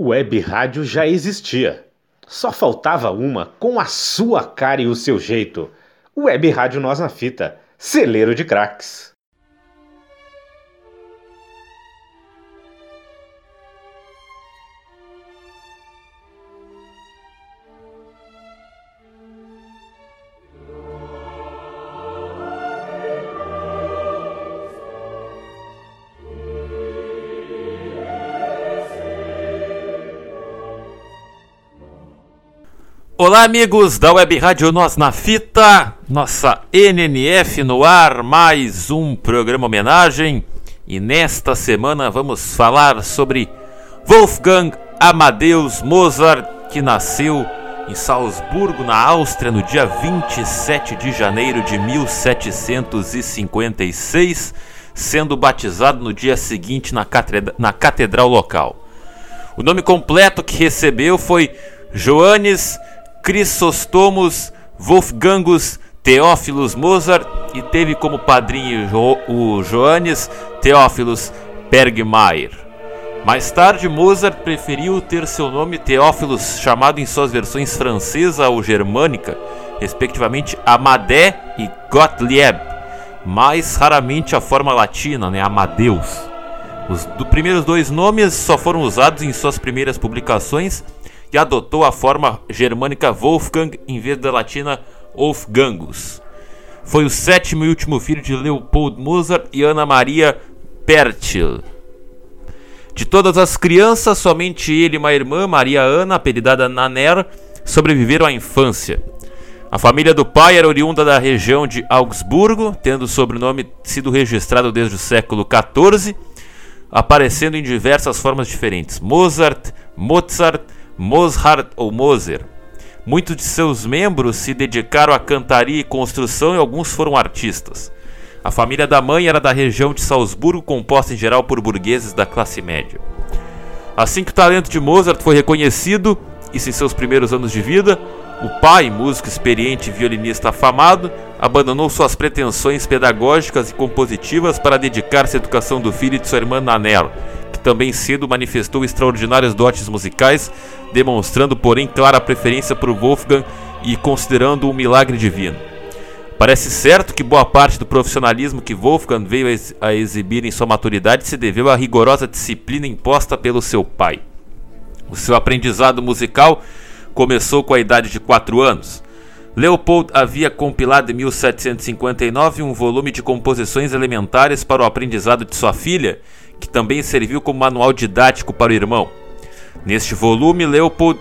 Web rádio já existia. Só faltava uma com a sua cara e o seu jeito. Web Rádio Nós na Fita, celeiro de craques. Olá, amigos da Web Rádio Nós na Fita, nossa NNF no ar, mais um programa homenagem. E nesta semana vamos falar sobre Wolfgang Amadeus Mozart, que nasceu em Salzburgo, na Áustria, no dia 27 de janeiro de 1756, sendo batizado no dia seguinte na, catedra na catedral local. O nome completo que recebeu foi Johannes Crisostomos Wolfgangus Teófilos Mozart e teve como padrinho o Johannes Teófilos Bergmeier. Mais tarde, Mozart preferiu ter seu nome Teófilos chamado em suas versões francesa ou germânica, respectivamente Amadé e Gottlieb, mais raramente a forma latina, né, Amadeus. Os do primeiros dois nomes só foram usados em suas primeiras publicações que adotou a forma germânica Wolfgang em vez da latina Wolfgangus. Foi o sétimo e último filho de Leopold Mozart e Ana Maria Pertil. De todas as crianças, somente ele e uma irmã, Maria Ana, apelidada Naner, sobreviveram à infância. A família do pai era oriunda da região de Augsburgo, tendo o sobrenome sido registrado desde o século XIV, aparecendo em diversas formas diferentes: Mozart, Mozart, Mozart ou Moser. Muitos de seus membros se dedicaram à cantaria e construção e alguns foram artistas. A família da mãe era da região de Salzburgo, composta em geral por burgueses da classe média. Assim que o talento de Mozart foi reconhecido, isso em seus primeiros anos de vida, o pai, músico experiente e violinista afamado, abandonou suas pretensões pedagógicas e compositivas para dedicar-se à educação do filho e de sua irmã Nanella, que também cedo manifestou extraordinários dotes musicais, demonstrando, porém, clara preferência por Wolfgang e considerando um milagre divino. Parece certo que boa parte do profissionalismo que Wolfgang veio a exibir em sua maturidade se deveu à rigorosa disciplina imposta pelo seu pai. O seu aprendizado musical começou com a idade de 4 anos. Leopold havia compilado em 1759 um volume de composições elementares para o aprendizado de sua filha que também serviu como manual didático para o irmão. Neste volume, Leopold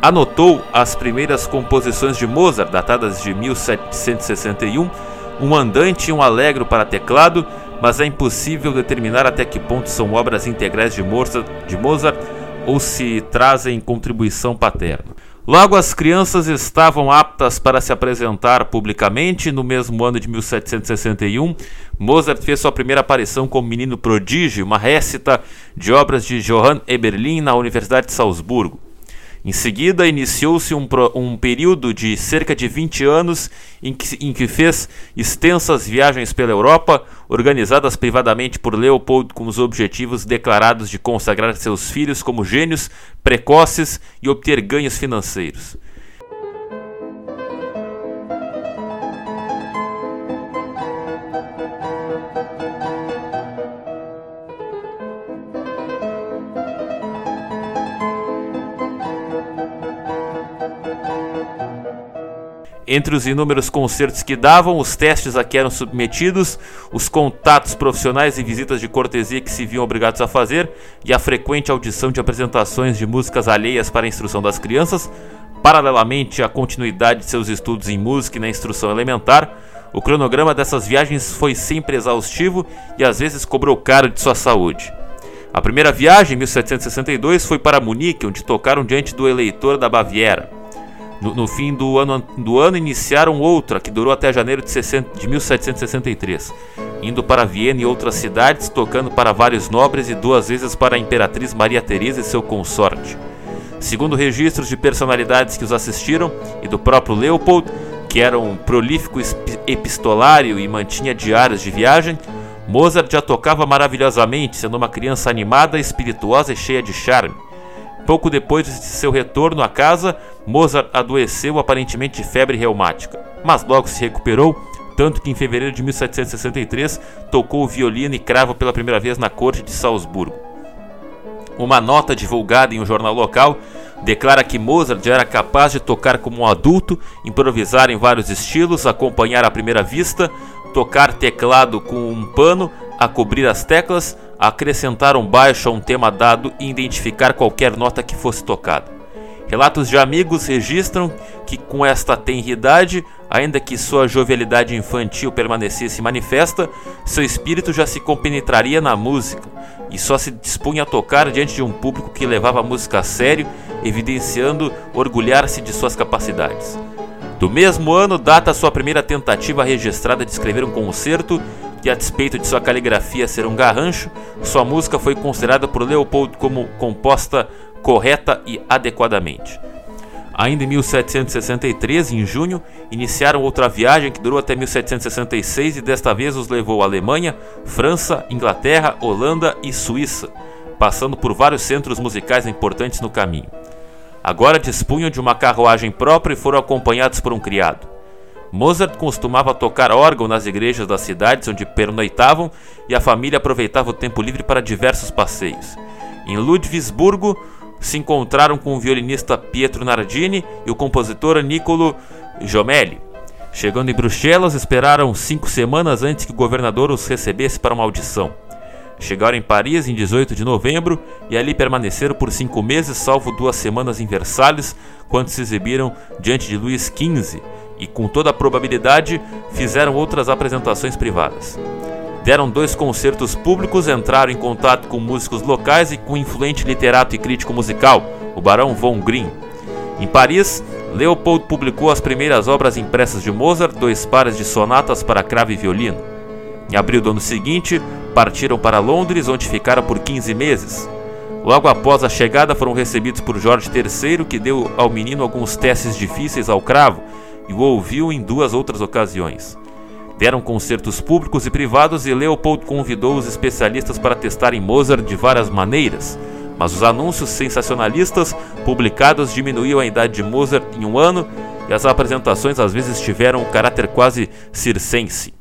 anotou as primeiras composições de Mozart, datadas de 1761, um andante e um alegro para teclado, mas é impossível determinar até que ponto são obras integrais de Mozart, de Mozart ou se trazem contribuição paterna. Logo, as crianças estavam aptas para se apresentar publicamente. No mesmo ano de 1761, Mozart fez sua primeira aparição como menino prodígio, uma récita de obras de Johann Eberlin na Universidade de Salzburgo. Em seguida, iniciou-se um, um, período de cerca de 20 anos em que, em que, fez extensas viagens pela Europa, organizadas privadamente por Leopold com os objetivos declarados de consagrar seus filhos como gênios precoces e obter ganhos financeiros. Entre os inúmeros concertos que davam, os testes a que eram submetidos, os contatos profissionais e visitas de cortesia que se viam obrigados a fazer, e a frequente audição de apresentações de músicas alheias para a instrução das crianças, paralelamente à continuidade de seus estudos em música e na instrução elementar, o cronograma dessas viagens foi sempre exaustivo e às vezes cobrou caro de sua saúde. A primeira viagem, em 1762, foi para Munique, onde tocaram diante do eleitor da Baviera. No, no, fim do ano, do ano iniciaram outra, que durou até janeiro de, 60, de 1763, indo para Viena e outras cidades, tocando para vários nobres e duas vezes para a imperatriz Maria Teresa e seu consorte. Segundo registros de personalidades que os assistiram e do próprio Leopold, que era um prolífico epistolário e mantinha diários de viagem, Mozart já tocava maravilhosamente, sendo uma criança animada, espirituosa e cheia de charme. Pouco depois de seu retorno à casa, Mozart adoeceu aparentemente de febre reumática, mas logo se recuperou, tanto que em fevereiro de 1763 tocou violino e cravo pela primeira vez na corte de Salzburgo. Uma nota divulgada em um jornal local declara que Mozart já era capaz de tocar como um adulto, improvisar em vários estilos, acompanhar à primeira vista, tocar teclado com um pano a cobrir as teclas, acrescentar um baixo a um tema dado e identificar qualquer nota que fosse tocada. Relatos de amigos registram que com esta tenridade, ainda que sua jovialidade infantil permanecesse manifesta, seu espírito já se compenetraria na música e só se dispunha a tocar diante de um público que levava a música a sério, evidenciando orgulhar-se de suas capacidades. Do mesmo ano data sua primeira tentativa registrada de escrever um concerto que, a despeito de sua caligrafia ser um garrancho, sua música foi considerada por Leopold como composta correta e adequadamente. Ainda em 1763, em junho, iniciaram outra viagem que durou até 1766 e desta vez os levou à Alemanha, França, Inglaterra, Holanda e Suíça, passando por vários centros musicais importantes no caminho. Agora dispunham de uma carruagem própria e foram acompanhados por um criado. Mozart costumava tocar órgão nas igrejas das cidades onde pernoitavam e a família aproveitava o tempo livre para diversos passeios. Em Ludwigsburgo se encontraram com o violinista Pietro Nardini e o compositor Niccolo Jomelli. Chegando em Bruxelas, esperaram cinco semanas antes que o governador os recebesse para uma audição. Chegaram em Paris em 18 de novembro e ali permaneceram por cinco meses, salvo duas semanas em Versalhes, quando se exibiram diante de Luís XV e, com toda a probabilidade, fizeram outras apresentações privadas. Deram dois concertos públicos, entraram em contato com músicos locais e com o influente literato e crítico musical, o Barão von Grimm. Em Paris, Leopold publicou as primeiras obras impressas de Mozart, dois pares de sonatas para cravo e violino. Em abril do ano seguinte, partiram para Londres, onde ficaram por 15 meses. Logo após a chegada, foram recebidos por Jorge III, que deu ao menino alguns testes difíceis ao cravo e o ouviu em duas outras ocasiões. Deram concertos públicos e privados e Leopold convidou os especialistas para testarem Mozart de várias maneiras, mas os anúncios sensacionalistas publicados diminuíam a idade de Mozart em um ano e as apresentações às vezes tiveram um caráter quase circense.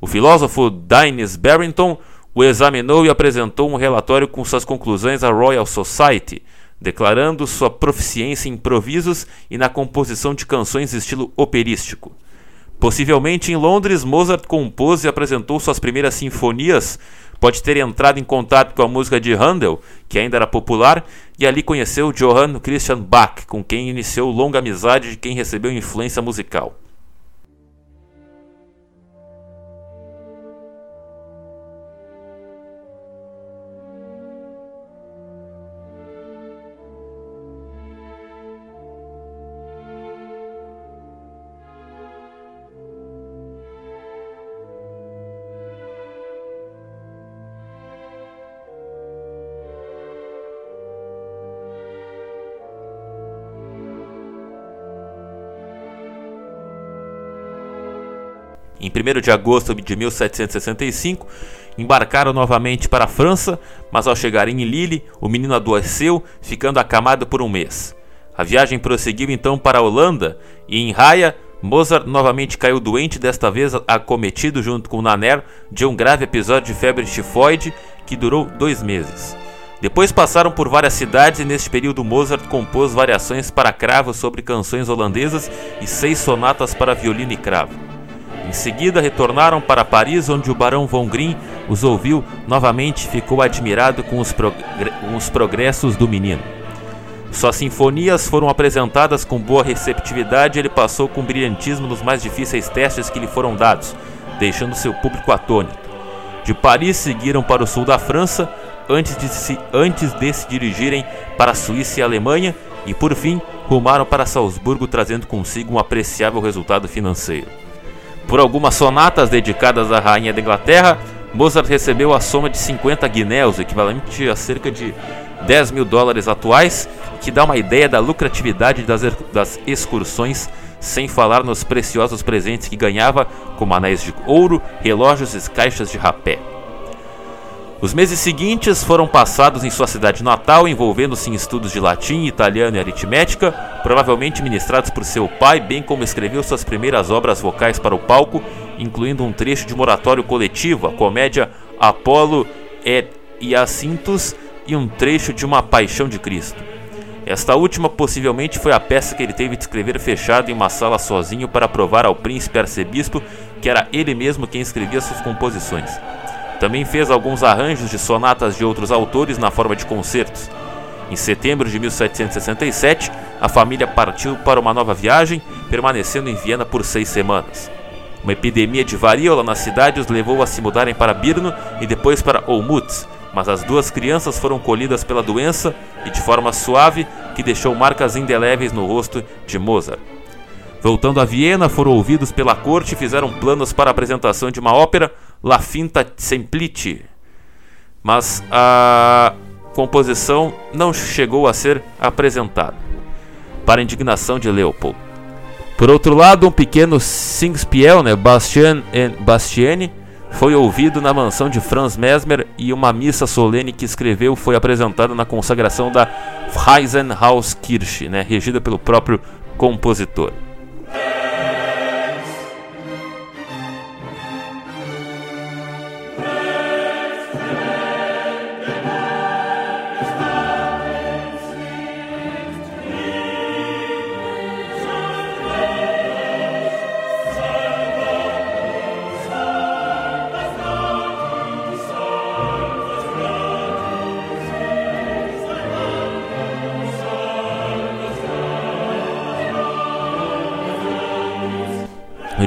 O filósofo Dines Barrington o examinou e apresentou um relatório com suas conclusões à Royal Society, declarando sua proficiência em improvisos e na composição de canções estilo operístico. Possivelmente em Londres, Mozart compôs e apresentou suas primeiras sinfonias. Pode ter entrado em contato com a música de Handel, que ainda era popular, e ali conheceu Johann Christian Bach, com quem iniciou longa amizade de quem recebeu influência musical. Em 1 de agosto de 1765, embarcaram novamente para a França, mas ao chegarem em Lille, o menino adoeceu, ficando acamado por um mês. A viagem prosseguiu então para a Holanda e em Raia, Mozart novamente caiu doente, desta vez acometido junto com Naner de um grave episódio de febre tifoide que durou dois meses. Depois passaram por várias cidades e neste período Mozart compôs variações para cravo sobre canções holandesas e seis sonatas para violino e cravo. Seguida, retornaram para Paris, onde o Barão von Grimm os ouviu novamente e ficou admirado com os, com os progressos do menino. Suas sinfonias foram apresentadas com boa receptividade e ele passou com brilhantismo nos mais difíceis testes que lhe foram dados, deixando seu público atônito. De Paris seguiram para o sul da França, antes de se, antes de se dirigirem para a Suíça e a Alemanha, e por fim rumaram para Salzburgo, trazendo consigo um apreciável resultado financeiro. Por algumas sonatas dedicadas à rainha da Inglaterra, Mozart recebeu a soma de 50 guinéus, equivalente a cerca de 10 mil dólares atuais, que dá uma ideia da lucratividade das, das excursões, sem falar nos preciosos presentes que ganhava, como anéis de ouro, relógios e caixas de rapé. Os meses seguintes foram passados em sua cidade natal, envolvendo-se em estudos de latim, italiano e aritmética, provavelmente ministrados por seu pai, bem como escreveu suas primeiras obras vocais para o palco, incluindo um trecho de moratório coletivo, a comédia Apolo et Iacintus e um trecho de uma Paixão de Cristo. Esta última possivelmente foi a peça que ele teve de escrever fechado em uma sala sozinho para provar ao príncipe arcebispo que era ele mesmo quem escrevia suas composições. Também fez alguns arranjos de sonatas de outros autores na forma de concertos. Em setembro de 1767, a família partiu para uma nova viagem, permanecendo em Viena por seis semanas. Uma epidemia de varíola na cidade os levou a se mudarem para Brno e depois para Olmutz, mas as duas crianças foram colhidas pela doença e de forma suave que deixou marcas indeléveis no rosto de Mozart. Voltando a Viena, foram ouvidos pela corte e fizeram planos para a apresentação de uma ópera, La Finta Semplice. Mas a composição não chegou a ser apresentada, para indignação de Leopold. Por outro lado, um pequeno Singspiel, né, Bastiani, foi ouvido na mansão de Franz Mesmer e uma missa solene que escreveu foi apresentada na consagração da Friesenhauskirche, né, regida pelo próprio compositor.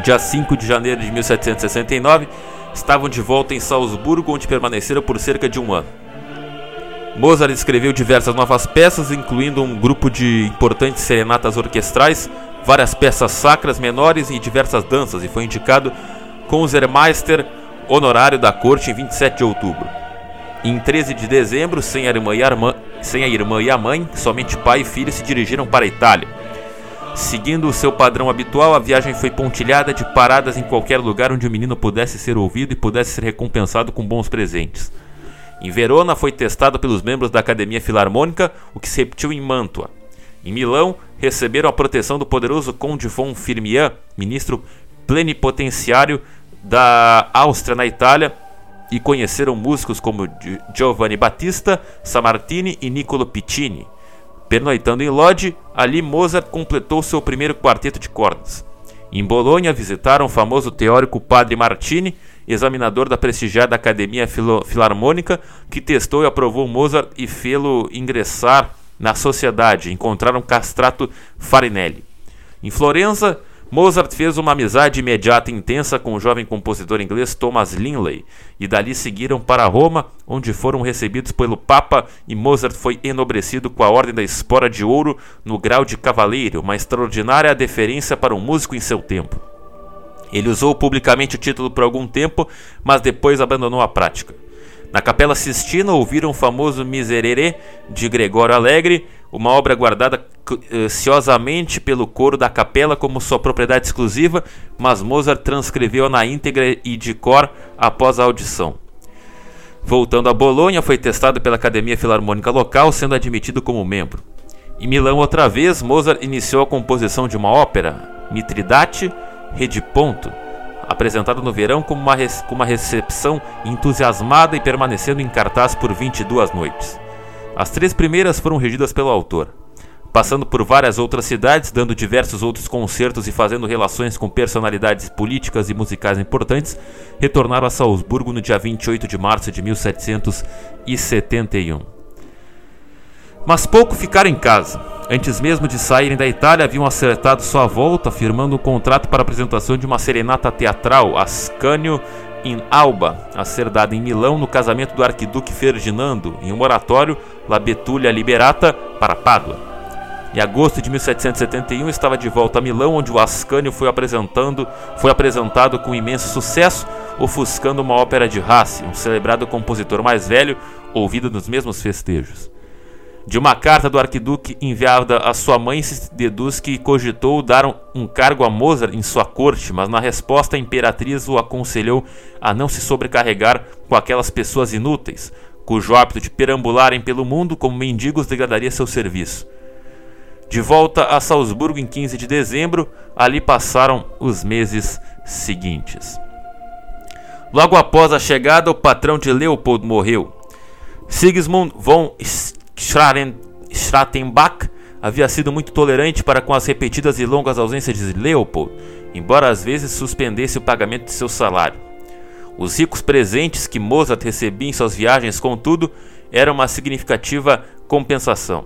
Dia 5 de janeiro de 1769, estavam de volta em Salzburgo, onde permaneceram por cerca de um ano. Mozart escreveu diversas novas peças, incluindo um grupo de importantes serenatas orquestrais, várias peças sacras menores e diversas danças, e foi indicado Concertmeister honorário da corte em 27 de outubro. Em 13 de dezembro, sem a irmã e a, irmã, sem a, irmã e a mãe, somente pai e filho se dirigiram para a Itália. Seguindo o seu padrão habitual, a viagem foi pontilhada de paradas em qualquer lugar onde o menino pudesse ser ouvido e pudesse ser recompensado com bons presentes. Em Verona foi testado pelos membros da Academia Filarmônica, o que se repetiu em Mantua. Em Milão, receberam a proteção do poderoso Conde von Firmian, ministro plenipotenciário da Áustria na Itália, e conheceram músicos como Giovanni Battista, Samartini e Niccolo Piccini. Pernoitando em Lodge, ali Mozart completou seu primeiro quarteto de cordas. Em Bolonha, visitaram o famoso teórico Padre Martini, examinador da prestigiada Academia Filo Filarmônica, que testou e aprovou Mozart e fê-lo ingressar na sociedade. Encontraram Castrato Farinelli. Em Florença, Mozart fez uma amizade imediata e intensa com o jovem compositor inglês Thomas Linley e dali seguiram para Roma, onde foram recebidos pelo Papa e Mozart foi enobrecido com a Ordem da Espora de Ouro no grau de cavaleiro, uma extraordinária deferência para um músico em seu tempo. Ele usou publicamente o título por algum tempo, mas depois abandonou a prática. Na Capela Sistina ouviram o famoso Miserere de Gregório Alegre, uma obra guardada ciosamente pelo coro da capela como sua propriedade exclusiva, mas Mozart transcreveu na íntegra e de cor após a audição. Voltando a Bolonha, foi testado pela Academia Filarmônica local, sendo admitido como membro. Em Milão, outra vez, Mozart iniciou a composição de uma ópera, Mitridate Rediponto, apresentada no verão com uma, com uma recepção entusiasmada e permanecendo em cartaz por 22 noites. As três primeiras foram regidas pelo autor. Passando por várias outras cidades, dando diversos outros concertos e fazendo relações com personalidades políticas e musicais importantes, retornaram a Salzburgo no dia 28 de março de 1771. Mas pouco ficaram em casa. Antes mesmo de saírem da Itália, haviam acertado sua volta, firmando um contrato para a apresentação de uma serenata teatral, Ascânio in Alba, a ser dada em Milão no casamento do arquiduque Ferdinando, em um oratório La Betulia Liberata para Pádua. Em agosto de 1771 estava de volta a Milão, onde o Ascânio foi, apresentando, foi apresentado com imenso sucesso, ofuscando uma ópera de Rassi, um celebrado compositor mais velho, ouvido nos mesmos festejos. De uma carta do arquiduque enviada à sua mãe, se deduz que cogitou dar um cargo a Mozart em sua corte, mas na resposta a imperatriz o aconselhou a não se sobrecarregar com aquelas pessoas inúteis, cujo hábito de perambularem pelo mundo como mendigos degradaria seu serviço. De volta a Salzburgo em 15 de dezembro, ali passaram os meses seguintes. Logo após a chegada, o patrão de Leopold morreu. Sigismund von Schrattenbach havia sido muito tolerante para com as repetidas e longas ausências de Leopold, embora às vezes suspendesse o pagamento de seu salário. Os ricos presentes que Mozart recebia em suas viagens, contudo, eram uma significativa compensação.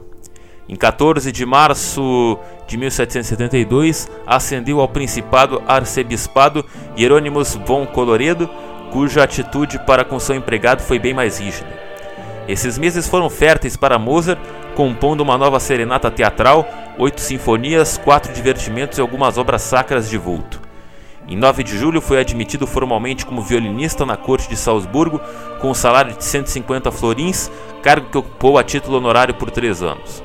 Em 14 de março de 1772, ascendeu ao principado arcebispado Hieronymus von Coloredo, cuja atitude para com seu empregado foi bem mais rígida. Esses meses foram férteis para Mozart, compondo uma nova serenata teatral, oito sinfonias, quatro divertimentos e algumas obras sacras de vulto. Em 9 de julho foi admitido formalmente como violinista na corte de Salzburgo, com um salário de 150 florins, cargo que ocupou a título honorário por três anos.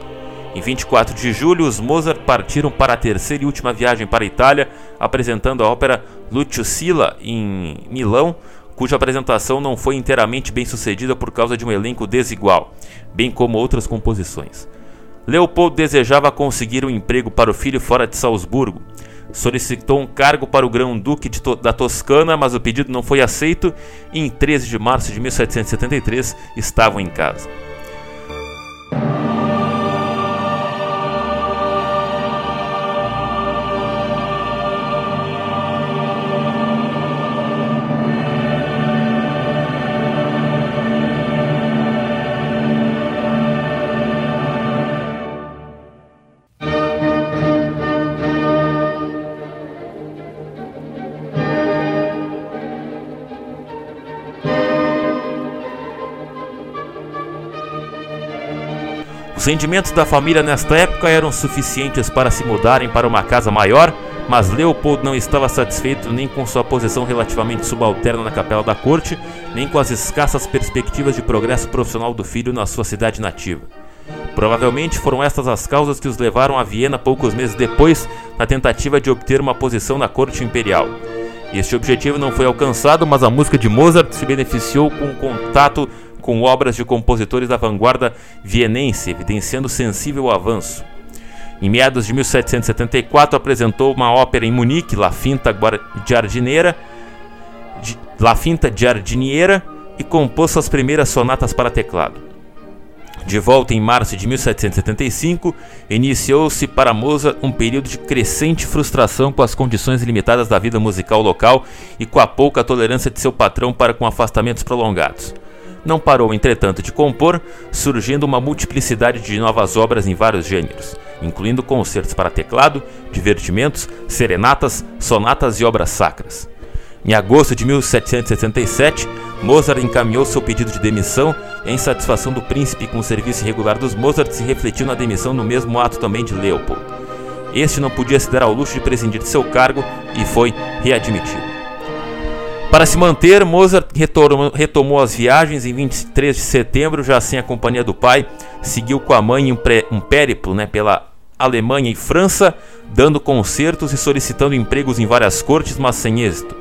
Em 24 de julho, os Mozart partiram para a terceira e última viagem para a Itália, apresentando a ópera Lucio Silla em Milão, cuja apresentação não foi inteiramente bem sucedida por causa de um elenco desigual, bem como outras composições. Leopold desejava conseguir um emprego para o filho fora de Salzburgo. Solicitou um cargo para o grão-duque to da Toscana, mas o pedido não foi aceito e em 13 de março de 1773 estavam em casa. Os rendimentos da família nesta época eram suficientes para se mudarem para uma casa maior, mas Leopold não estava satisfeito nem com sua posição relativamente subalterna na capela da corte, nem com as escassas perspectivas de progresso profissional do filho na sua cidade nativa. Provavelmente foram estas as causas que os levaram a Viena poucos meses depois, na tentativa de obter uma posição na corte imperial. Este objetivo não foi alcançado, mas a música de Mozart se beneficiou com o contato com obras de compositores da vanguarda vienense, evidenciando sensível avanço. Em meados de 1774 apresentou uma ópera em Munique, La Finta Giardiniera, La Finta Giardiniera e compôs suas primeiras sonatas para teclado. De volta em março de 1775, iniciou-se para Mozart um período de crescente frustração com as condições limitadas da vida musical local e com a pouca tolerância de seu patrão para com afastamentos prolongados. Não parou, entretanto, de compor, surgindo uma multiplicidade de novas obras em vários gêneros, incluindo concertos para teclado, divertimentos, serenatas, sonatas e obras sacras. Em agosto de 1777, Mozart encaminhou seu pedido de demissão e a insatisfação do príncipe com o serviço irregular dos Mozart se refletiu na demissão no mesmo ato também de Leopold. Este não podia se dar ao luxo de prescindir de seu cargo e foi readmitido. Para se manter, Mozart retomou as viagens em 23 de setembro, já sem a companhia do pai, seguiu com a mãe um, um périplo né, pela Alemanha e França, dando concertos e solicitando empregos em várias cortes, mas sem êxito.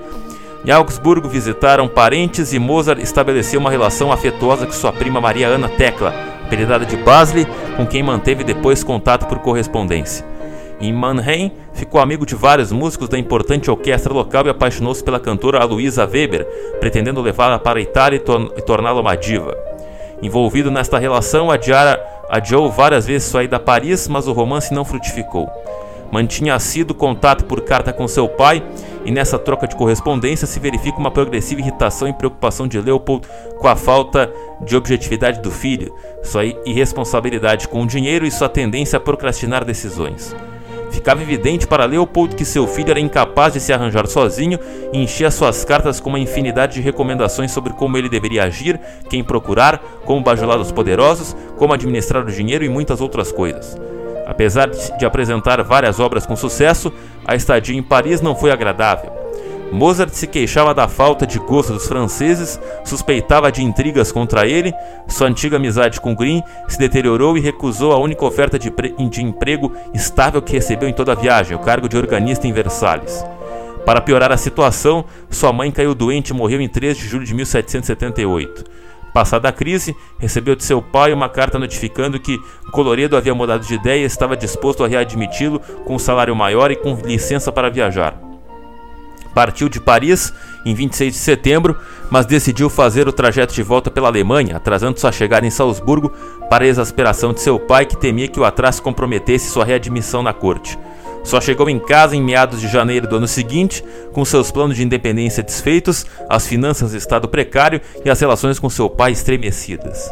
Em Augsburgo visitaram parentes e Mozart estabeleceu uma relação afetuosa com sua prima Maria Ana Tecla, apelidada de Basli, com quem manteve depois contato por correspondência. Em Mannheim, ficou amigo de vários músicos da importante orquestra local e apaixonou-se pela cantora Aloisa Weber, pretendendo levá-la para a Itália e, tor torná-la uma diva. Envolvido nesta relação, adiara, adiou várias vezes sua ida a Paris, mas o romance não frutificou. Mantinha assíduo contato por carta com seu pai, e nessa troca de correspondência se verifica uma progressiva irritação e preocupação de Leopold com a falta de objetividade do filho, sua irresponsabilidade com o dinheiro e sua tendência a procrastinar decisões. Ficava evidente para Leopold que seu filho era incapaz de se arranjar sozinho e enchia suas cartas com uma infinidade de recomendações sobre como ele deveria agir, quem procurar, como bajular os poderosos, como administrar o dinheiro e muitas outras coisas. Apesar de apresentar várias obras com sucesso, a estadia em Paris não foi agradável. Mozart se queixava da falta de gosto dos franceses, suspeitava de intrigas contra ele, sua antiga amizade com Green se deteriorou e recusou a única oferta de, de emprego estável que recebeu em toda a viagem, o cargo de organista em Versalhes. Para piorar a situação, sua mãe caiu doente e morreu em 3 de julho de 1778. Passada a crise, recebeu de seu pai uma carta notificando que Coloredo havia mudado de ideia e estava disposto a readmiti-lo com um salário maior e com licença para viajar. Partiu de Paris em 26 de setembro, mas decidiu fazer o trajeto de volta pela Alemanha, atrasando sua chegada em Salzburgo para a exasperação de seu pai, que temia que o atraso comprometesse sua readmissão na corte. Só chegou em casa em meados de janeiro do ano seguinte, com seus planos de independência desfeitos, as finanças em estado precário e as relações com seu pai estremecidas.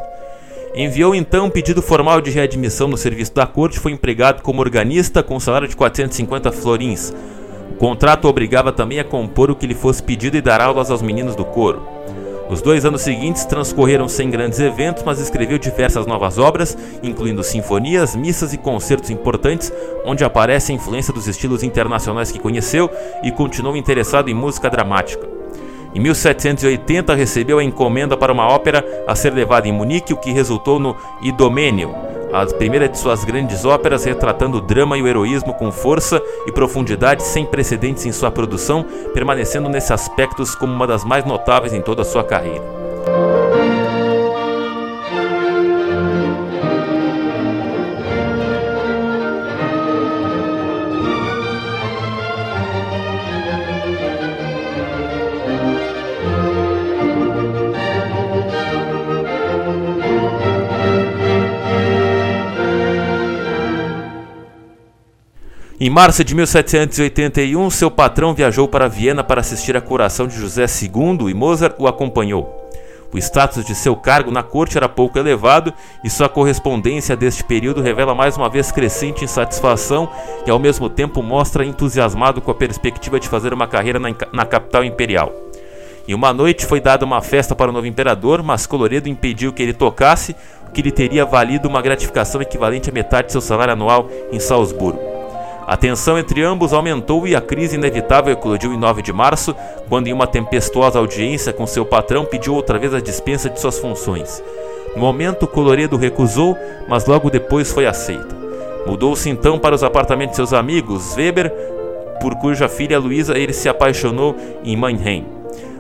Enviou então um pedido formal de readmissão no serviço da corte foi empregado como organista com um salário de 450 florins, o contrato obrigava também a compor o que lhe fosse pedido e dar aulas aos meninos do coro. Os dois anos seguintes transcorreram sem grandes eventos, mas escreveu diversas novas obras, incluindo sinfonias, missas e concertos importantes, onde aparece a influência dos estilos internacionais que conheceu e continuou interessado em música dramática. Em 1780 recebeu a encomenda para uma ópera a ser levada em Munique, o que resultou no Idomênio, a primeira de suas grandes óperas retratando o drama e o heroísmo com força e profundidade sem precedentes em sua produção, permanecendo nesses aspectos como uma das mais notáveis em toda a sua carreira. Em março de 1781, seu patrão viajou para Viena para assistir à curação de José II e Mozart o acompanhou. O status de seu cargo na corte era pouco elevado e sua correspondência deste período revela mais uma vez crescente insatisfação e ao mesmo tempo mostra entusiasmado com a perspectiva de fazer uma carreira na, na capital imperial. Em uma noite foi dada uma festa para o novo imperador, mas Coloredo impediu que ele tocasse, o que lhe teria valido uma gratificação equivalente à metade de seu salário anual em Salzburgo. A tensão entre ambos aumentou e a crise inevitável eclodiu em 9 de março, quando, em uma tempestuosa audiência com seu patrão, pediu outra vez a dispensa de suas funções. No momento, Coloredo recusou, mas logo depois foi aceito. Mudou-se então para os apartamentos de seus amigos, Weber, por cuja filha Luísa ele se apaixonou em Mannheim.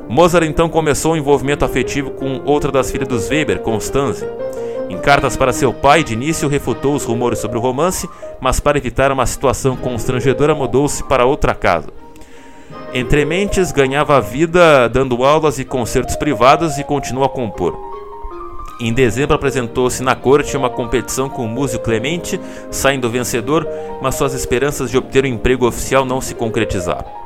Mozart então começou um envolvimento afetivo com outra das filhas dos Weber, Constanze. Em cartas para seu pai, de início refutou os rumores sobre o romance, mas para evitar uma situação constrangedora mudou-se para outra casa. Entre mentes, ganhava a vida dando aulas e concertos privados e continuou a compor. Em dezembro apresentou-se na corte uma competição com o músico Clemente, saindo vencedor, mas suas esperanças de obter um emprego oficial não se concretizaram.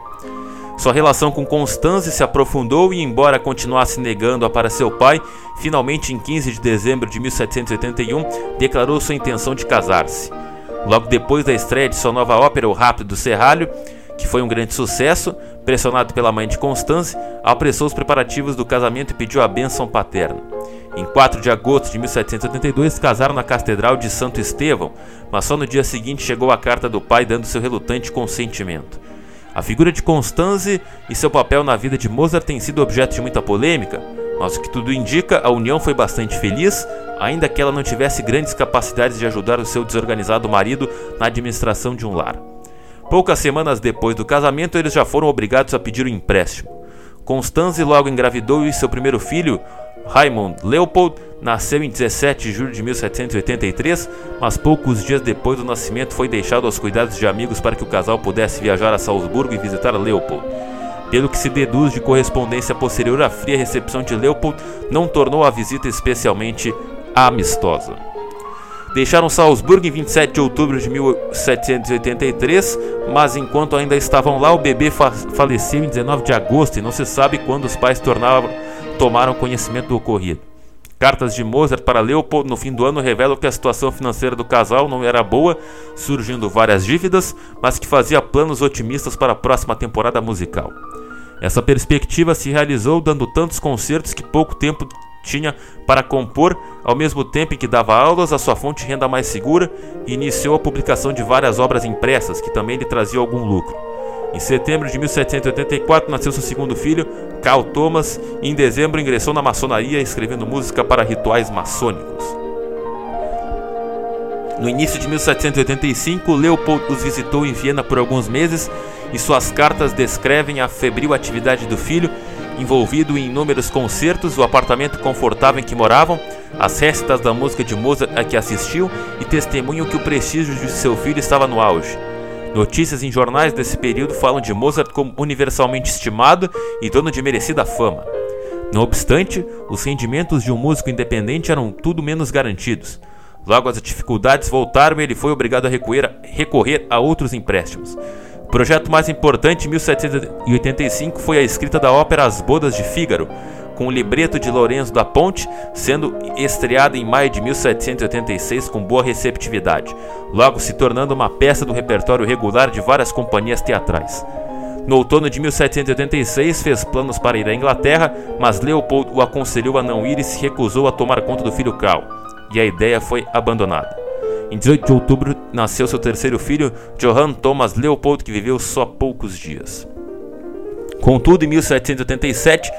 Sua relação com Constance se aprofundou e, embora continuasse negando-a para seu pai, finalmente em 15 de dezembro de 1781 declarou sua intenção de casar-se. Logo depois da estreia de sua nova ópera O Rápido do Serralho, que foi um grande sucesso, pressionado pela mãe de Constance, apressou os preparativos do casamento e pediu a bênção paterna. Em 4 de agosto de 1782, casaram na Catedral de Santo Estevão, mas só no dia seguinte chegou a carta do pai dando seu relutante consentimento. A figura de Constanze e seu papel na vida de Mozart tem sido objeto de muita polêmica, mas o que tudo indica, a união foi bastante feliz, ainda que ela não tivesse grandes capacidades de ajudar o seu desorganizado marido na administração de um lar. Poucas semanas depois do casamento, eles já foram obrigados a pedir um empréstimo. Constanze logo engravidou e seu primeiro filho, Raimund Leopold nasceu em 17 de julho de 1783, mas poucos dias depois do nascimento foi deixado aos cuidados de amigos para que o casal pudesse viajar a Salzburgo e visitar Leopold. Pelo que se deduz de correspondência posterior, a fria recepção de Leopold não tornou a visita especialmente amistosa. Deixaram Salzburgo em 27 de outubro de 1783, mas enquanto ainda estavam lá, o bebê fa faleceu em 19 de agosto e não se sabe quando os pais tornaram tomaram conhecimento do ocorrido. Cartas de Mozart para Leopold no fim do ano revelam que a situação financeira do casal não era boa, surgindo várias dívidas, mas que fazia planos otimistas para a próxima temporada musical. Essa perspectiva se realizou dando tantos concertos que pouco tempo tinha para compor, ao mesmo tempo em que dava aulas, a sua fonte de renda mais segura e iniciou a publicação de várias obras impressas que também lhe traziam algum lucro. Em setembro de 1784 nasceu seu segundo filho, Carl Thomas, e em dezembro ingressou na maçonaria escrevendo música para rituais maçônicos. No início de 1785, Leopold os visitou em Viena por alguns meses e suas cartas descrevem a febril atividade do filho, envolvido em inúmeros concertos, o apartamento confortável em que moravam, as récitas da música de Mozart a que assistiu e testemunham que o prestígio de seu filho estava no auge. Notícias em jornais desse período falam de Mozart como universalmente estimado e dono de merecida fama. Não obstante, os rendimentos de um músico independente eram tudo menos garantidos. Logo as dificuldades voltaram e ele foi obrigado a recorrer, a outros empréstimos. O projeto mais importante em 1785 foi a escrita da ópera As Bodas de Fígaro, com o libreto de Lourenço da Ponte, sendo estreada em maio de 1786 com boa receptividade, logo se tornando uma peça do repertório regular de várias companhias teatrais. No outono de 1786 fez planos para ir à Inglaterra, mas Leopold o aconselhou a não ir e se recusou a tomar conta do filho Karl, e a ideia foi abandonada. Em 18 de outubro nasceu seu terceiro filho, Johann Thomas Leopold, que viveu só poucos dias. Contudo, em 1787,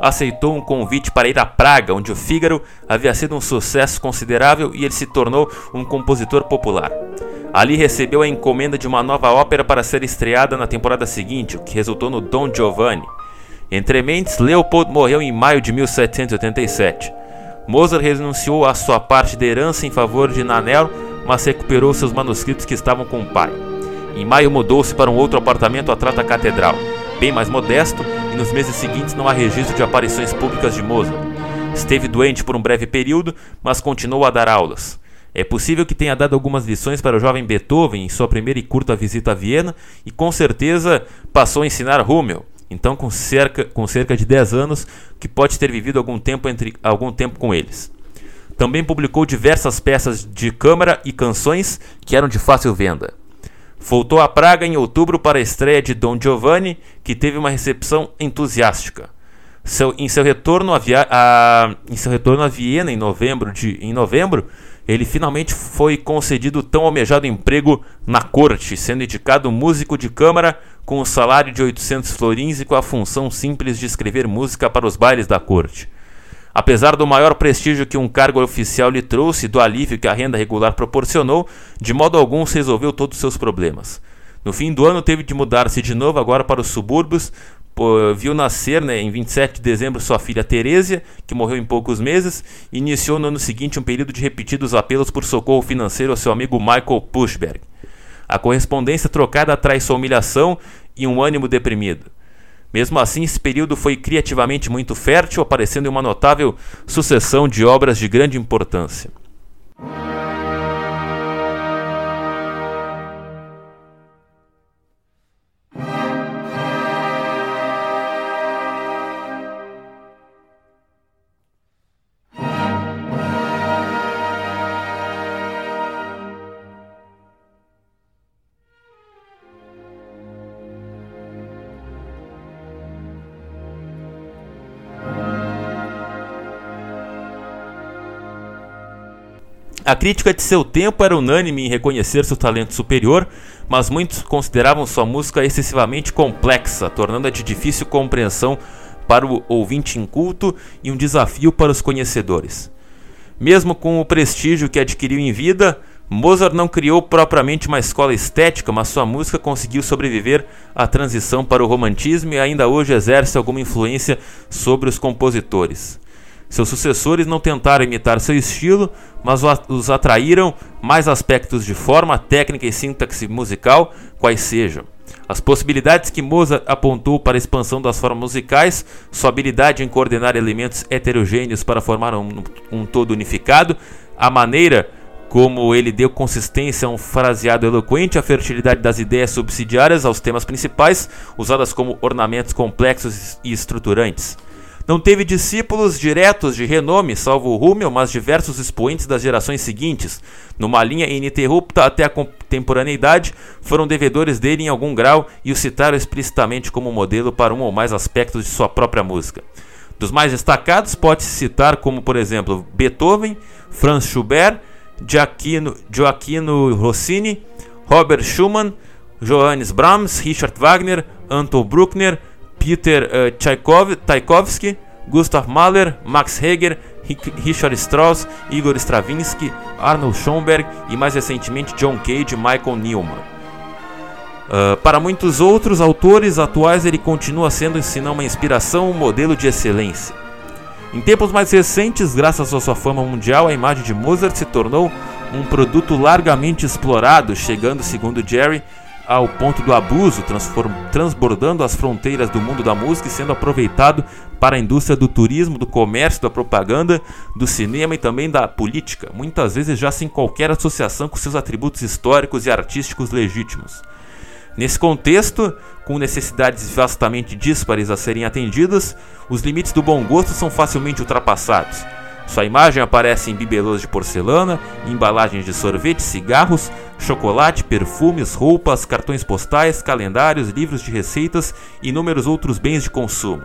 aceitou um convite para ir a Praga, onde o Fígaro havia sido um sucesso considerável e ele se tornou um compositor popular. Ali recebeu a encomenda de uma nova ópera para ser estreada na temporada seguinte, o que resultou no Don Giovanni. Entre mentes, Leopold morreu em maio de 1787. Mozart renunciou à sua parte da herança em favor de Nanel, mas recuperou seus manuscritos que estavam com o pai. Em maio mudou-se para um outro apartamento atrás da catedral, bem mais modesto, e nos meses seguintes não há registro de aparições públicas de Mozart. Esteve doente por um breve período, mas continuou a dar aulas. É possível que tenha dado algumas lições para o jovem Beethoven em sua primeira e curta visita a Viena e com certeza passou a ensinar Hummel, então com cerca, com cerca de 10 anos, que pode ter vivido algum tempo, entre, algum tempo com eles. Também publicou diversas peças de câmara e canções que eram de fácil venda. Voltou a Praga em outubro para a estreia de Don Giovanni, que teve uma recepção entusiástica. Seu, em, seu retorno a, via, a, em seu retorno a Viena em novembro, de, em novembro, ele finalmente foi concedido o tão almejado emprego na corte, sendo indicado músico de câmara com o salário de 800 florins e com a função simples de escrever música para os bailes da corte. Apesar do maior prestígio que um cargo oficial lhe trouxe e do alívio que a renda regular proporcionou, de modo algum se resolveu todos os seus problemas. No fim do ano teve de mudar-se de novo agora para os subúrbios, viu nascer né, em 27 de dezembro sua filha Teresia, que morreu em poucos meses, e iniciou no ano seguinte um período de repetidos apelos por socorro financeiro ao seu amigo Michael Pushberg. A correspondência trocada traz sua humilhação e um ânimo deprimido. Mesmo assim, esse período foi criativamente muito fértil, aparecendo em uma notável sucessão de obras de grande importância. A crítica de seu tempo era unânime em reconhecer seu talento superior, mas muitos consideravam sua música excessivamente complexa, tornando-a de difícil compreensão para o ouvinte inculto e um desafio para os conhecedores. Mesmo com o prestígio que adquiriu em vida, Mozart não criou propriamente uma escola estética, mas sua música conseguiu sobreviver à transição para o romantismo e ainda hoje exerce alguma influência sobre os compositores. Seus sucessores não tentaram imitar seu estilo, mas os atraíram mais aspectos de forma, técnica e sintaxe musical, quais sejam. As possibilidades que Mozart apontou para a expansão das formas musicais, sua habilidade em coordenar elementos heterogêneos para formar um, um todo unificado, a maneira como ele deu consistência a um fraseado eloquente, a fertilidade das ideias subsidiárias aos temas principais, usadas como ornamentos complexos e estruturantes. Não teve discípulos diretos de renome, salvo Hummel, mas diversos expoentes das gerações seguintes, numa linha ininterrupta até a contemporaneidade, foram devedores dele em algum grau e o citaram explicitamente como modelo para um ou mais aspectos de sua própria música. Dos mais destacados pode-se citar como, por exemplo, Beethoven, Franz Schubert, Gioacchino, Gioacchino Rossini, Robert Schumann, Johannes Brahms, Richard Wagner, Anton Bruckner, Peter uh, Tchaikovsky, Gustav Mahler, Max Reger, Richard Strauss, Igor Stravinsky, Arnold Schoenberg e mais recentemente John Cage e Michael Newman. Uh, para muitos outros autores atuais, ele continua sendo, senão uma inspiração, um modelo de excelência. Em tempos mais recentes, graças à sua fama mundial, a imagem de Mozart se tornou um produto largamente explorado, chegando, segundo Jerry, ao ponto do abuso, transbordando as fronteiras do mundo da música e sendo aproveitado para a indústria do turismo, do comércio, da propaganda, do cinema e também da política, muitas vezes já sem qualquer associação com seus atributos históricos e artísticos legítimos. Nesse contexto, com necessidades vastamente díspares a serem atendidas, os limites do bom gosto são facilmente ultrapassados. Sua imagem aparece em bibelôs de porcelana, embalagens de sorvete, cigarros, chocolate, perfumes, roupas, cartões postais, calendários, livros de receitas e inúmeros outros bens de consumo.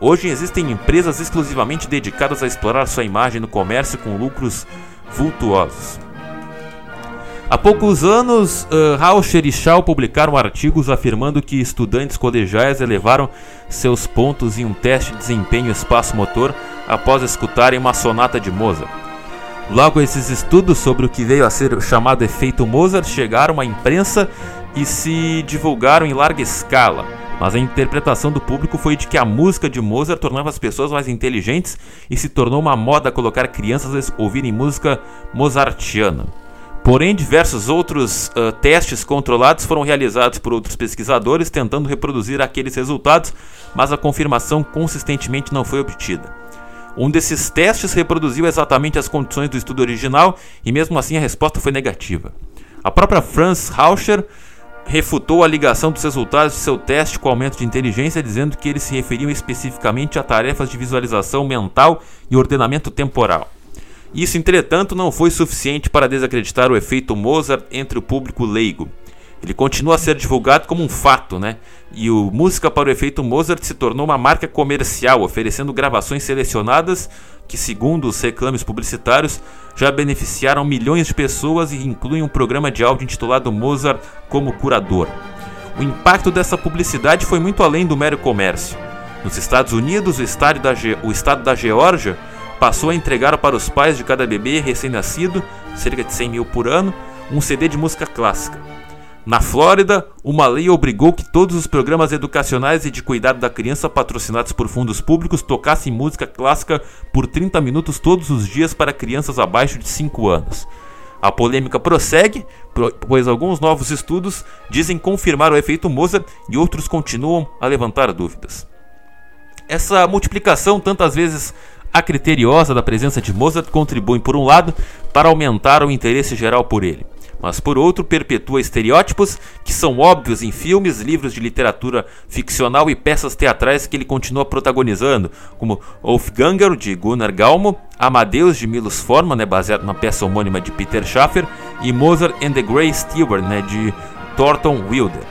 Hoje existem empresas exclusivamente dedicadas a explorar sua imagem no comércio com lucros vultuosos. Há poucos anos, uh, Rauscher e Shaw publicaram artigos afirmando que estudantes colegiais elevaram seus pontos em um teste de desempenho espaço-motor após escutarem uma sonata de Mozart. Logo, esses estudos sobre o que veio a ser chamado efeito Mozart chegaram à imprensa e se divulgaram em larga escala. Mas a interpretação do público foi de que a música de Mozart tornava as pessoas mais inteligentes e se tornou uma moda colocar crianças a ouvirem música mozartiana. Porém, diversos outros uh, testes controlados foram realizados por outros pesquisadores tentando reproduzir aqueles resultados, mas a confirmação consistentemente não foi obtida. Um desses testes reproduziu exatamente as condições do estudo original e, mesmo assim, a resposta foi negativa. A própria Franz Rauscher refutou a ligação dos resultados de seu teste com aumento de inteligência, dizendo que eles se referiam especificamente a tarefas de visualização mental e ordenamento temporal. Isso, entretanto, não foi suficiente para desacreditar o efeito Mozart entre o público leigo. Ele continua a ser divulgado como um fato, né? E o Música para o Efeito Mozart se tornou uma marca comercial, oferecendo gravações selecionadas que, segundo os reclames publicitários, já beneficiaram milhões de pessoas e incluem um programa de áudio intitulado Mozart como curador. O impacto dessa publicidade foi muito além do mero comércio. Nos Estados Unidos, o, da o estado da Geórgia passou a entregar para os pais de cada bebê recém-nascido, cerca de 100 mil por ano, um CD de música clássica. Na Flórida, uma lei obrigou que todos os programas educacionais e de cuidado da criança patrocinados por fundos públicos tocassem música clássica por 30 minutos todos os dias para crianças abaixo de 5 anos. A polêmica prossegue, pois alguns novos estudos dizem confirmar o efeito Mozart e outros continuam a levantar dúvidas. Essa multiplicação tantas vezes a criteriosa da presença de Mozart contribui, por um lado, para aumentar o interesse geral por ele, mas por outro, perpetua estereótipos que são óbvios em filmes, livros de literatura ficcional e peças teatrais que ele continua protagonizando, como Wolfganger de Gunnar Galmo, Amadeus de Milos Forman, né, baseado na peça homônima de Peter Schaffer, e Mozart and the Grey Steward, né, de Thornton Wilder.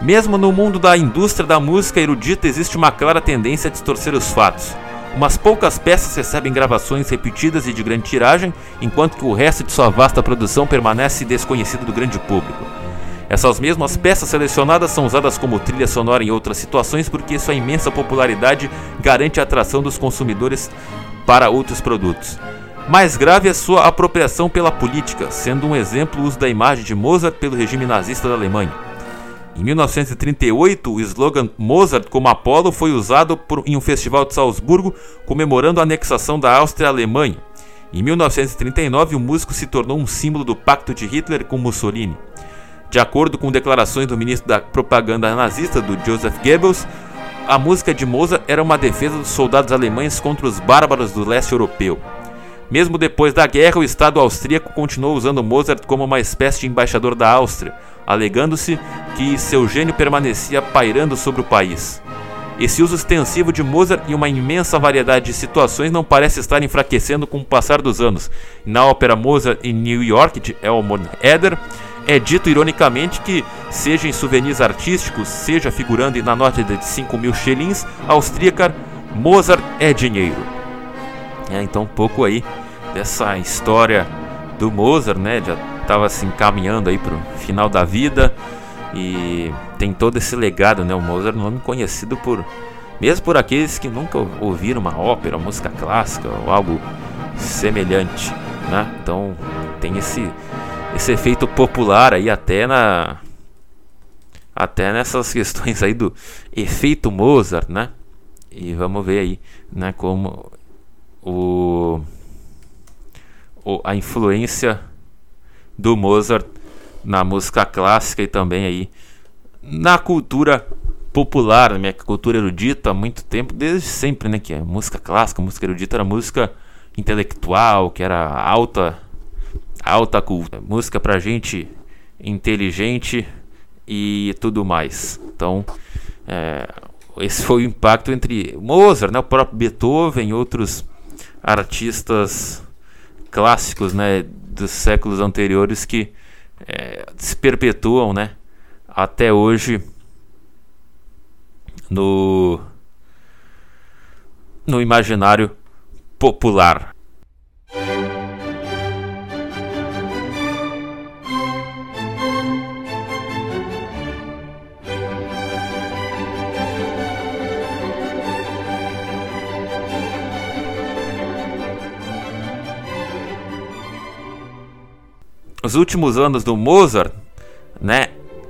Mesmo no mundo da indústria da música erudita existe uma clara tendência a distorcer os fatos. Umas poucas peças recebem gravações repetidas e de grande tiragem, enquanto que o resto de sua vasta produção permanece desconhecido do grande público. Essas mesmas peças selecionadas são usadas como trilha sonora em outras situações porque sua imensa popularidade garante a atração dos consumidores para outros produtos. Mais grave é sua apropriação pela política, sendo um exemplo o uso da imagem de Mozart pelo regime nazista da Alemanha. Em 1938, o slogan Mozart como Apolo foi usado por, em um festival de Salzburgo comemorando a anexação da Áustria à Alemanha. Em 1939, o músico se tornou um símbolo do pacto de Hitler com Mussolini. De acordo com declarações do ministro da propaganda nazista, do Joseph Goebbels, a música de Mozart era uma defesa dos soldados alemães contra os bárbaros do leste europeu. Mesmo depois da guerra, o Estado austríaco continuou usando Mozart como uma espécie de embaixador da Áustria, alegando-se que seu gênio permanecia pairando sobre o país. Esse uso extensivo de Mozart em uma imensa variedade de situações não parece estar enfraquecendo com o passar dos anos. Na ópera Mozart em New York, de Elmore Eder, é dito ironicamente que, seja em souvenirs artísticos, seja figurando na nota de 5 mil shillings austríaca, Mozart é dinheiro. É, então, um pouco aí dessa história do Mozart, né? Já estava se encaminhando aí para o final da vida. E tem todo esse legado, né? O Mozart, um nome conhecido por mesmo por aqueles que nunca ouviram uma ópera, música clássica ou algo semelhante, né? Então tem esse esse efeito popular aí até na até nessas questões aí do efeito Mozart, né? E vamos ver aí, né, como o, o a influência do Mozart na música clássica e também aí na cultura popular, na minha cultura erudita há muito tempo, desde sempre, né, que a música clássica, música erudita era música intelectual, que era alta alta cultura, música pra gente inteligente e tudo mais. Então, é, esse foi o impacto entre Mozart, né, o próprio Beethoven e outros artistas clássicos né, dos séculos anteriores que é, se perpetuam né, até hoje no, no imaginário popular. Os últimos anos do Mozart, né?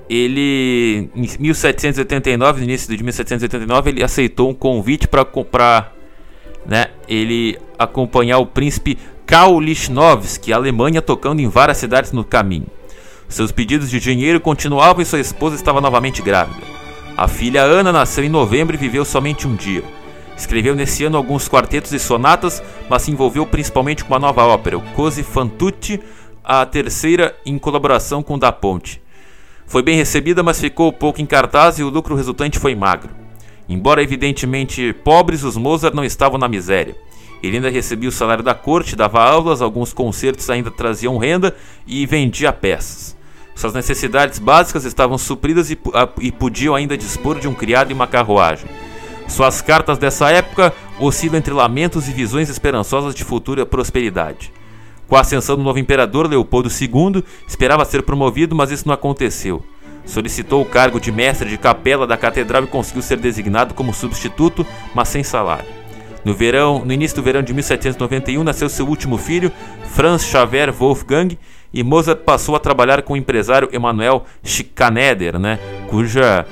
Ele em 1789, no início de 1789, ele aceitou um convite para comprar, né? Ele acompanhar o príncipe Karl Lichnowsky, Alemanha, tocando em várias cidades no caminho. Seus pedidos de dinheiro continuavam e sua esposa estava novamente grávida. A filha Ana nasceu em novembro e viveu somente um dia. Escreveu nesse ano alguns quartetos e sonatas, mas se envolveu principalmente com uma nova ópera, o Così fan tutti, a terceira em colaboração com Da Ponte. Foi bem recebida, mas ficou pouco em cartaz e o lucro resultante foi magro. Embora evidentemente pobres, os Mozart não estavam na miséria. Ele ainda recebia o salário da corte, dava aulas, alguns concertos ainda traziam renda e vendia peças. Suas necessidades básicas estavam supridas e, e podiam ainda dispor de um criado e uma carruagem. Suas cartas dessa época oscilam entre lamentos e visões esperançosas de futura prosperidade. Com a ascensão do novo imperador Leopoldo II, esperava ser promovido, mas isso não aconteceu. Solicitou o cargo de mestre de capela da catedral e conseguiu ser designado como substituto, mas sem salário. No verão, no início do verão de 1791, nasceu seu último filho, Franz Xaver Wolfgang, e Mozart passou a trabalhar com o empresário Emanuel Schikaneder, né, cuja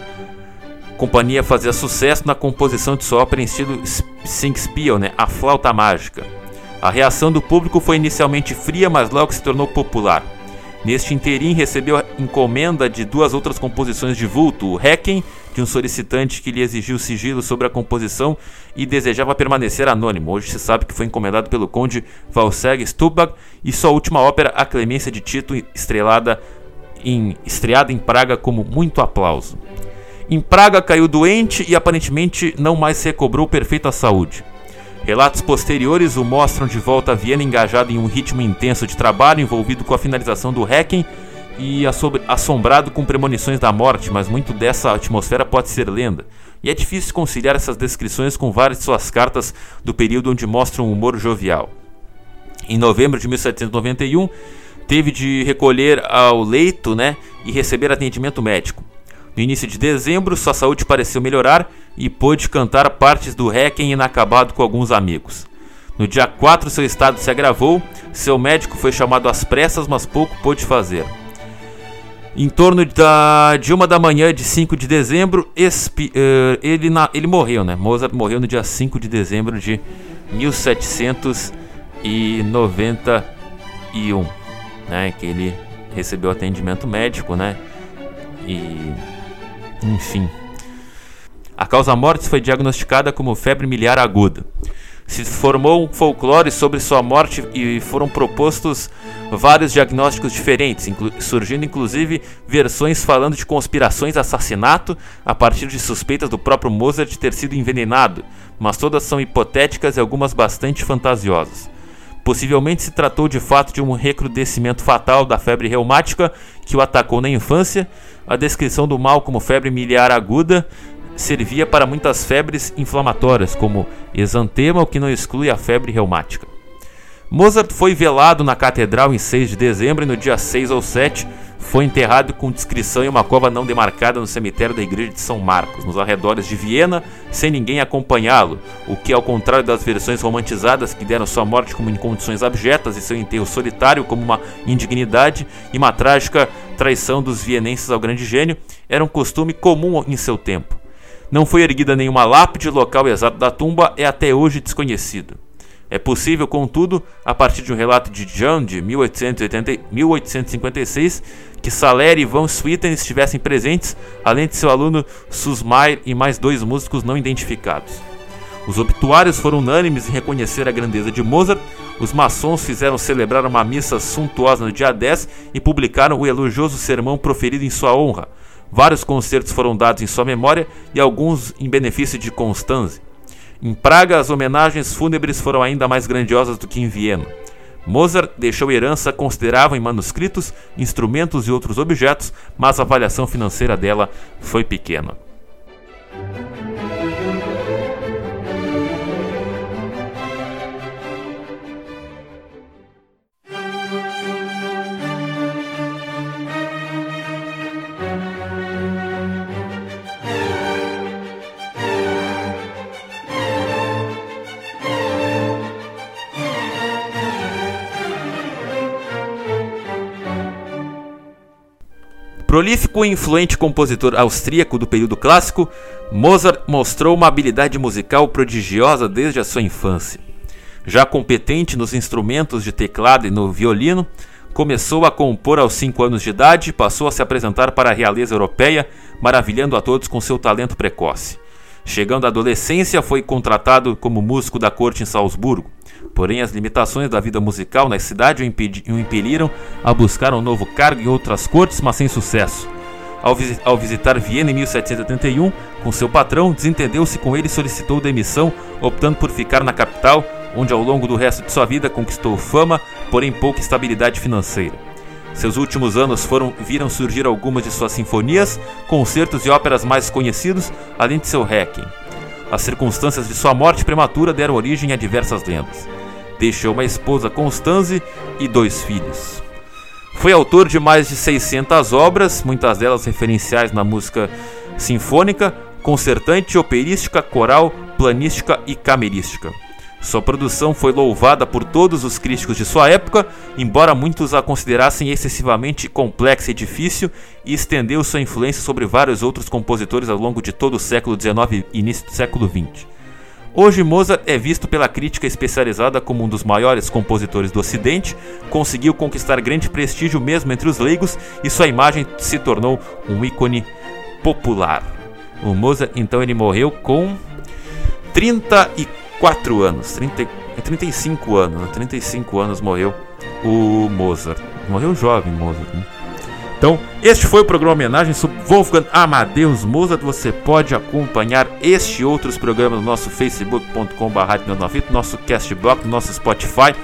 companhia fazia sucesso na composição de sua ópera em estilo Singspiel, né, a flauta mágica. A reação do público foi inicialmente fria, mas logo se tornou popular. Neste interim recebeu a encomenda de duas outras composições de vulto, o Requiem, de um solicitante que lhe exigiu sigilo sobre a composição e desejava permanecer anônimo. Hoje se sabe que foi encomendado pelo conde Valseg Stubach e sua última ópera, A Clemência de Tito, estrelada em, estreada em Praga como muito aplauso. Em Praga caiu doente e aparentemente não mais recobrou perfeita saúde. Relatos posteriores o mostram de volta a Viena engajado em um ritmo intenso de trabalho envolvido com a finalização do Hacking e assombrado com premonições da morte, mas muito dessa atmosfera pode ser lenda. E é difícil conciliar essas descrições com várias de suas cartas do período onde mostram um humor jovial. Em novembro de 1791, teve de recolher ao leito né, e receber atendimento médico. No início de dezembro, sua saúde pareceu melhorar e pôde cantar partes do Requiem inacabado com alguns amigos. No dia 4, seu estado se agravou, seu médico foi chamado às pressas, mas pouco pôde fazer. Em torno da, de uma da manhã de 5 de dezembro, uh, ele, na, ele morreu, né? Mozart morreu no dia 5 de dezembro de 1791, né? Que ele recebeu atendimento médico, né? E enfim, a causa mortis foi diagnosticada como febre miliar aguda. Se formou um folclore sobre sua morte e foram propostos vários diagnósticos diferentes, inclu surgindo inclusive versões falando de conspirações assassinato a partir de suspeitas do próprio Mozart ter sido envenenado, mas todas são hipotéticas e algumas bastante fantasiosas. Possivelmente se tratou de fato de um recrudescimento fatal da febre reumática que o atacou na infância. A descrição do mal como febre miliar aguda servia para muitas febres inflamatórias, como exantema, o que não exclui a febre reumática. Mozart foi velado na catedral em 6 de dezembro e no dia 6 ou 7 foi enterrado com descrição em uma cova não demarcada no cemitério da igreja de São Marcos, nos arredores de Viena, sem ninguém acompanhá-lo, o que, ao contrário das versões romantizadas que deram sua morte como em condições abjetas e seu enterro solitário como uma indignidade e uma trágica traição dos vienenses ao grande gênio, era um costume comum em seu tempo. Não foi erguida nenhuma lápide, o local exato da tumba é até hoje desconhecido. É possível, contudo, a partir de um relato de John de 1880, 1856, que Saler e Van Swieten estivessem presentes, além de seu aluno Susmair e mais dois músicos não identificados. Os obituários foram unânimes em reconhecer a grandeza de Mozart, os maçons fizeram celebrar uma missa suntuosa no dia 10 e publicaram o elogioso sermão proferido em sua honra. Vários concertos foram dados em sua memória e alguns em benefício de Constanze. Em Praga, as homenagens fúnebres foram ainda mais grandiosas do que em Viena. Mozart deixou herança considerável em manuscritos, instrumentos e outros objetos, mas a avaliação financeira dela foi pequena. Prolífico e influente compositor austríaco do período clássico, Mozart mostrou uma habilidade musical prodigiosa desde a sua infância. Já competente nos instrumentos de teclado e no violino, começou a compor aos 5 anos de idade e passou a se apresentar para a realeza europeia, maravilhando a todos com seu talento precoce. Chegando à adolescência, foi contratado como músico da corte em Salzburgo. Porém, as limitações da vida musical na cidade o, o impeliram a buscar um novo cargo em outras cortes, mas sem sucesso. Ao, ao visitar Viena em 1781, com seu patrão, desentendeu-se com ele e solicitou demissão, optando por ficar na capital, onde ao longo do resto de sua vida conquistou fama, porém pouca estabilidade financeira. Seus últimos anos foram viram surgir algumas de suas sinfonias, concertos e óperas mais conhecidos, além de seu Requiem. As circunstâncias de sua morte prematura deram origem a diversas lendas. Deixou uma esposa Constanze e dois filhos. Foi autor de mais de 600 obras, muitas delas referenciais na música sinfônica, concertante, operística, coral, planística e camerística. Sua produção foi louvada por todos os críticos de sua época, embora muitos a considerassem excessivamente complexa e difícil, e estendeu sua influência sobre vários outros compositores ao longo de todo o século XIX e início do século XX. Hoje, Mozart é visto pela crítica especializada como um dos maiores compositores do Ocidente, conseguiu conquistar grande prestígio mesmo entre os leigos e sua imagem se tornou um ícone popular. O Mozart, então, ele morreu com 34 4 anos, 30, 35 anos, 35 anos morreu o Mozart. Morreu jovem Mozart. Né? Então, este foi o programa homenagem sobre Wolfgang Amadeus Mozart. Você pode acompanhar este e outros programas no nosso facebook.com.br, nosso castbox, nosso Spotify,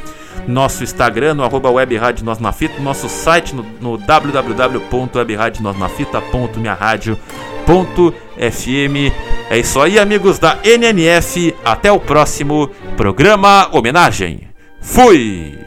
nosso Instagram, no arroba webradionosnafita, nosso site no, no www.webradionosnafita.minharadio.fm. É isso aí, amigos da NNF. Até o próximo programa homenagem. Fui!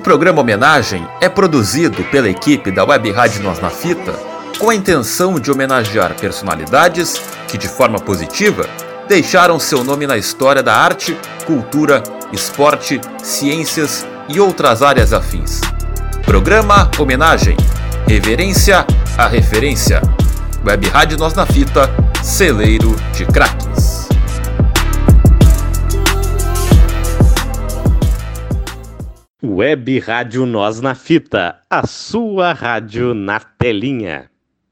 O programa Homenagem é produzido pela equipe da Web Rádio Nós na Fita com a intenção de homenagear personalidades que, de forma positiva, deixaram seu nome na história da arte, cultura, esporte, ciências e outras áreas afins. Programa Homenagem Reverência à Referência. Web Rádio Nós na Fita, celeiro de craques. Web Rádio Nós na Fita, a sua rádio na telinha.